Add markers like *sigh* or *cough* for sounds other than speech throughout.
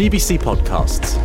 GBC Podcasts.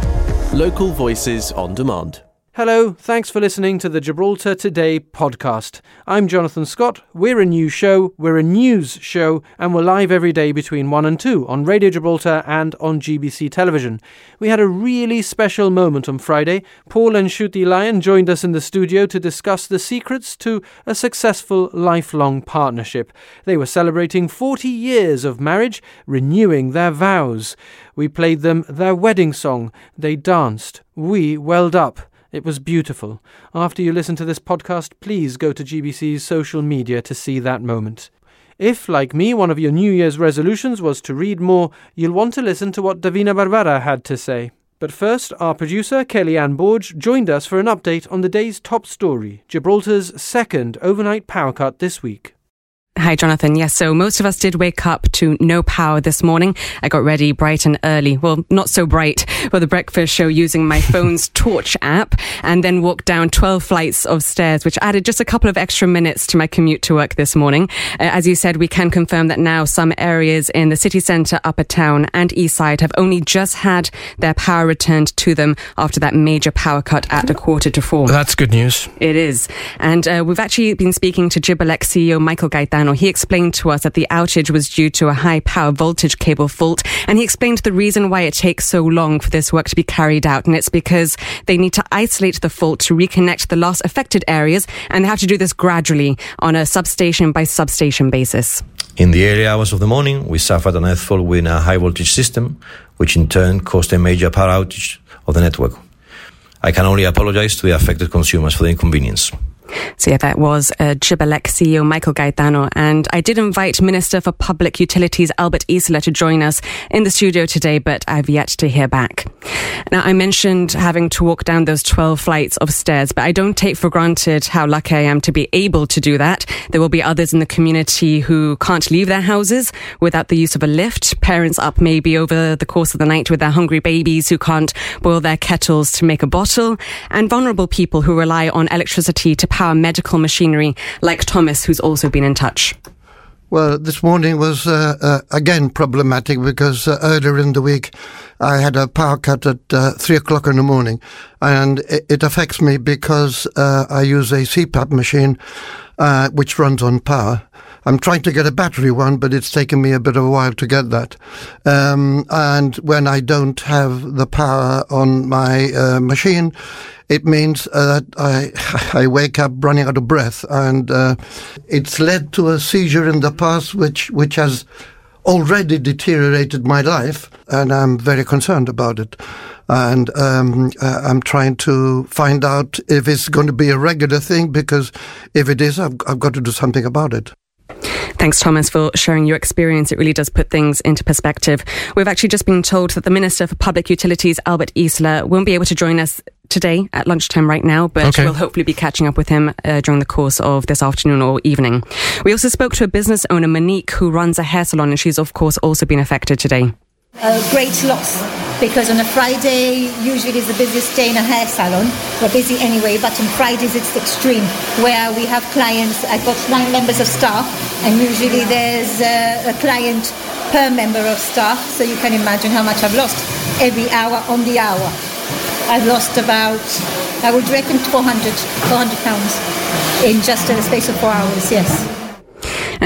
Local voices on demand. Hello, thanks for listening to the Gibraltar Today podcast. I'm Jonathan Scott. We're a new show, we're a news show, and we're live every day between 1 and 2 on Radio Gibraltar and on GBC television. We had a really special moment on Friday. Paul and Chutti Lyon joined us in the studio to discuss the secrets to a successful lifelong partnership. They were celebrating 40 years of marriage, renewing their vows. We played them their wedding song. They danced. We welled up. It was beautiful. After you listen to this podcast, please go to GBC's social media to see that moment. If, like me, one of your New Year's resolutions was to read more, you'll want to listen to what Davina Barbara had to say. But first, our producer, Kelly Anne Borge, joined us for an update on the day's top story Gibraltar's second overnight power cut this week. Hi, Jonathan. Yes, so most of us did wake up to no power this morning. I got ready bright and early. Well, not so bright for the breakfast show using my *laughs* phone's torch app and then walked down 12 flights of stairs, which added just a couple of extra minutes to my commute to work this morning. Uh, as you said, we can confirm that now some areas in the city centre, upper town and east side have only just had their power returned to them after that major power cut at a quarter to four. That's good news. It is. And uh, we've actually been speaking to Gibelec CEO Michael He explained to us that the outage was due to a high power voltage cable fault. And he explained the reason why it takes so long for this work to be carried out. And it's because they need to isolate the fault to reconnect the loss affected areas. And they have to do this gradually on a substation by substation basis. In the early hours of the morning, we suffered an earth fault with a high voltage system, which in turn caused a major power outage of the network. I can only apologize to the affected consumers for the inconvenience. So yeah, that was uh, Gibelec CEO Michael Gaetano. And I did invite Minister for Public Utilities Albert Isola to join us in the studio today, but I've yet to hear back. Now, I mentioned having to walk down those 12 flights of stairs, but I don't take for granted how lucky I am to be able to do that. There will be others in the community who can't leave their houses without the use of a lift. Parents up maybe over the course of the night with their hungry babies who can't boil their kettles to make a bottle, and vulnerable people who rely on electricity to power medical machinery, like Thomas, who's also been in touch? Well, this morning was uh, uh, again problematic because uh, earlier in the week I had a power cut at uh, three o'clock in the morning, and it, it affects me because uh, I use a CPAP machine uh, which runs on power. I'm trying to get a battery one, but it's taken me a bit of a while to get that. Um, and when I don't have the power on my machine, it means uh, that I, *laughs* I wake up running out of breath. And uh, it's led to a seizure in the past, which, which has already deteriorated my life, and I'm very concerned about it. And um, uh, I'm trying to find out if it's going to be a regular thing, because if it is, I've, I've got to do something about it. Thanks, Thomas, for sharing your experience. It really does put things into perspective. We've actually just been told that the Minister for Public Utilities, Albert Isola, won't be able to join us today at lunchtime right now, but okay. we'll hopefully be catching up with him uh, during the course of this afternoon or evening. We also spoke to a business owner, Monique, who runs a hair salon, and she's, of course, also been affected today. A great loss because on a Friday usually is the busiest day in a hair salon. We're busy anyway, but on Fridays it's extreme where we have clients. I've got nine members of staff, and usually there's a, a client per member of staff. So you can imagine how much I've lost every hour on the hour. I've lost about, I would reckon 400, 400 pounds in just in the space of four hours. Yes.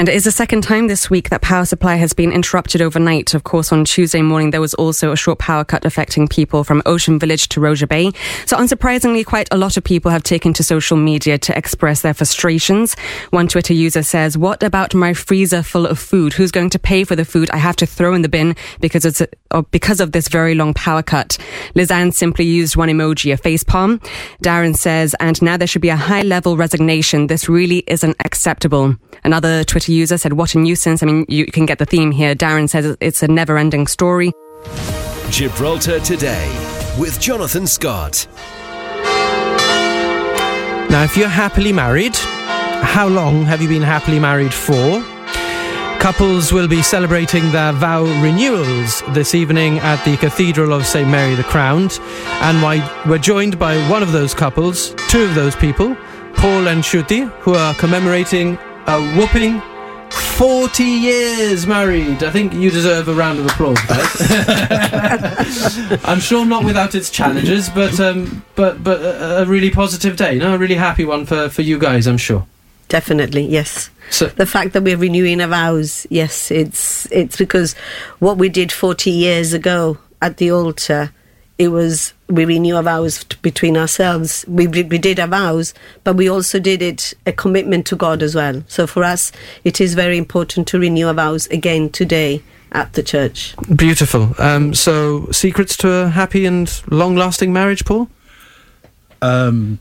And it is the second time this week that power supply has been interrupted overnight. Of course, on Tuesday morning, there was also a short power cut affecting people from Ocean Village to Rosia Bay. So unsurprisingly, quite a lot of people have taken to social media to express their frustrations. One Twitter user says, what about my freezer full of food? Who's going to pay for the food I have to throw in the bin because it's a, because of this very long power cut? Lizanne simply used one emoji, a face palm. Darren says, and now there should be a high level resignation. This really isn't acceptable. Another Twitter Twitter user said, What a nuisance. I mean, you can get the theme here. Darren says it's a never ending story. Gibraltar Today with Jonathan Scott. Now, if you're happily married, how long have you been happily married for? Couples will be celebrating their vow renewals this evening at the Cathedral of St. Mary the Crowned. And we're joined by one of those couples, two of those people, Paul and Chutti, who are commemorating a whooping 40 years married. I think you deserve a round of applause, *laughs* I'm sure not without its challenges, but um, but but a, really positive day. No, a really happy one for for you guys. I'm sure. Definitely, yes. So The fact that we're renewing our vows, yes, it's it's because what we did 40 years ago at the altar, it was we renew our vows between ourselves. We we we did our vows, but we also did it a commitment to God as well. So for us, it is very important to renew our vows again today at the church. beautiful. Um, so secrets to a happy and long-lasting marriage, Paul. Um,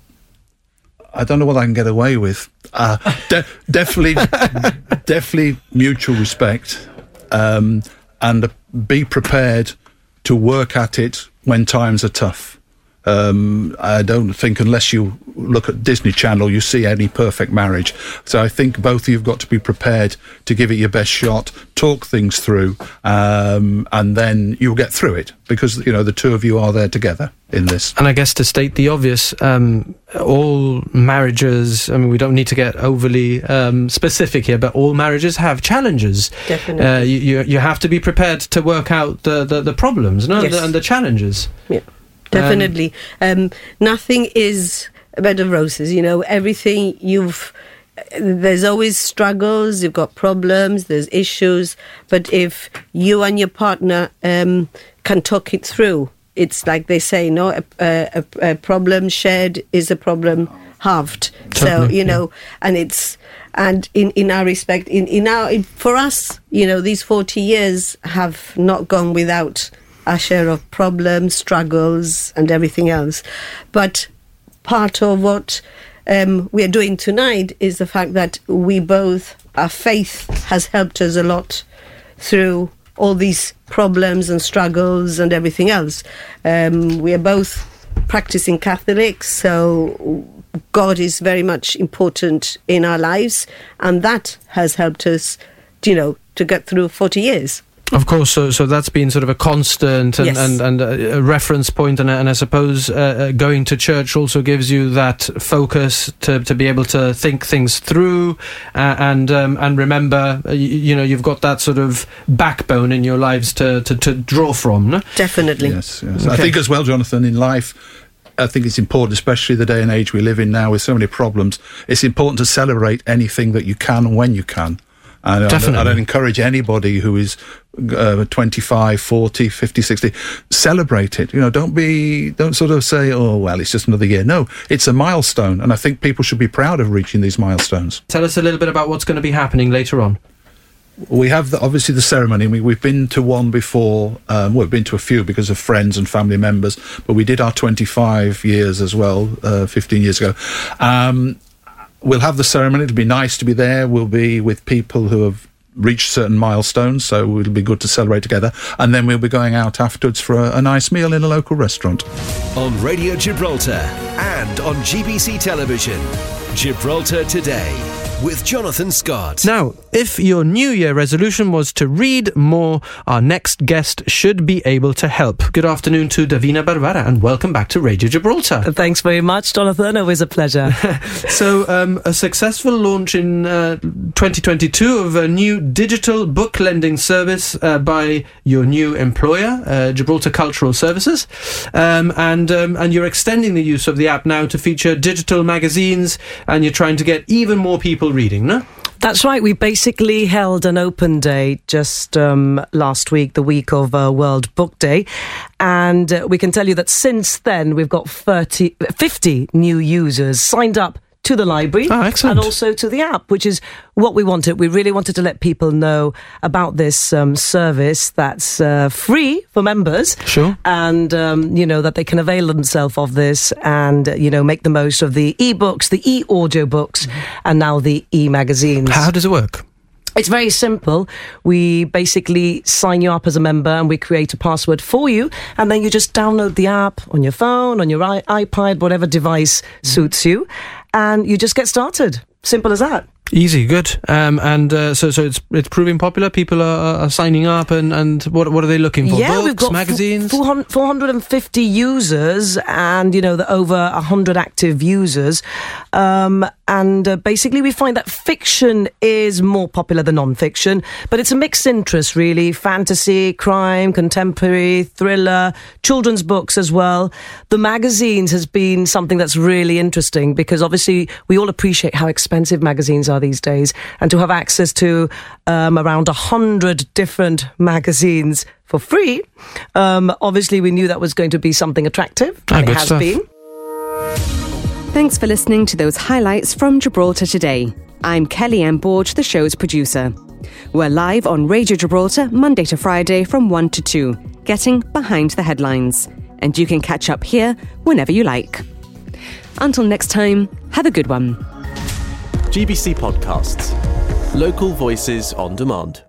I don't know what I can get away with. Uh, de- definitely, *laughs* definitely mutual respect, um, and be prepared to work at it when times are tough. Um, I don't think unless you look at Disney Channel, you see any perfect marriage. So I think both of you've got to be prepared to give it your best shot, talk things through, um, and then you'll get through it because you know the two of you are there together in this. And I guess to state the obvious, um, all marriages, I mean, we don't need to get overly um, specific here, but all marriages have challenges. Definitely. Uh, you, you, you have to be prepared to work out the, the, the problems no? Yes. the, and the challenges. Yeah, definitely. Um, nothing is a bed of roses. You know, everything you've. There's always struggles. You've got problems. There's issues. But if you and your partner um, can talk it through, it's like they say, no, a, a, a problem shared is a problem halved. so you know, and it's and in in our respect, in in our in, for us, you know, these forty years have not gone without our share of problems, struggles, and everything else. But part of what um, we are doing tonight is the fact that we both, our faith has helped us a lot through all these problems and struggles and everything else. Um, we are both practicing Catholics, so God is very much important in our lives, and that has helped us, you know, to get through 40 years. Of course, so so that's been sort of a constant and Yes. and, and a, a reference point, and, and I suppose uh, uh, going to church also gives you that focus to, to be able to think things through, uh, and um, and remember, uh, you, you know, you've got that sort of backbone in your lives to to, to draw from. No? Definitely. Yes, yes. I think as well, Jonathan, in life, I think it's important, especially the day and age we live in now with so many problems, it's important to celebrate anything that you can when you can. And I- Definitely. I'd, I'd encourage anybody who is uh, 25, 40, 50, 60, celebrate it. You know, don't be, don't sort of say, oh, well, it's just another year. No, it's a milestone. And I think people should be proud of reaching these milestones. Tell us a little bit about what's going to be happening later on. We have the, obviously the ceremony. We, we've been to one before. Um, well, we've been to a few because of friends and family members, but we did our 25 years as well, uh, 15 years ago. Um, we'll have the ceremony. It'll be nice to be there. We'll be with people who have reached certain milestones, so it'll be good to celebrate together. And then we'll be going out afterwards for a, a nice meal in a local restaurant. on Radio Gibraltar and on GBC Television. Gibraltar Today with Jonathan Scott. Now, if your New Year resolution was to read more, our next guest should be able to help. Good afternoon to Davina Barbara and welcome back to Radio Gibraltar. Thanks very much, Jonathan. Always a pleasure. *laughs* So, um, a successful launch in uh, 2022 of a new digital book lending service uh, by your new employer, uh, Gibraltar Cultural Services, um, and um, and you're extending the use of the app now to feature digital magazines, and you're trying to get even more people reading, no? That's right. We basically held an open day just um, last week, the week of uh, World Book Day. And uh, we can tell you that since then, we've got 30, 50 new users signed up to the library excellent. and also to the app, which is what we wanted. We really wanted to let people know about this um, service that's uh, free for members. Sure. And, um, you know, that they can avail themselves of this and, uh, you know, make the most of the e-books, the e-audio books, and now the e-magazines. How does it work? It's very simple. We basically sign you up as a member and we create a password for you. And then you just download the app on your phone, on your iPad, whatever device suits you. And you just get started. Simple as that. Easy, good. Um, and uh, so, so it's it's proving popular. People are, are signing up, and, and what what are they looking for? Yeah, Books, we've got magazines. 400, 450 users and, you know, the over 100 active users. Um, and uh, basically, we find that fiction is more popular than non-fiction, but it's a mixed interest, really. Fantasy, crime, contemporary, thriller, children's books as well. The magazines has been something that's really interesting because obviously we all appreciate how expensive magazines are these days, and to have access to um, around 100 different magazines for free, um, obviously we knew that was going to be something attractive, Ah, and it has stuff. been. Thanks for listening to those highlights from Gibraltar today. I'm Kelly Anne Borge, the show's producer. We're live on Radio Gibraltar Monday to Friday from 1 to 2, getting behind the headlines. And you can catch up here whenever you like. Until next time, have a good one. GBC Podcasts. Local voices on demand.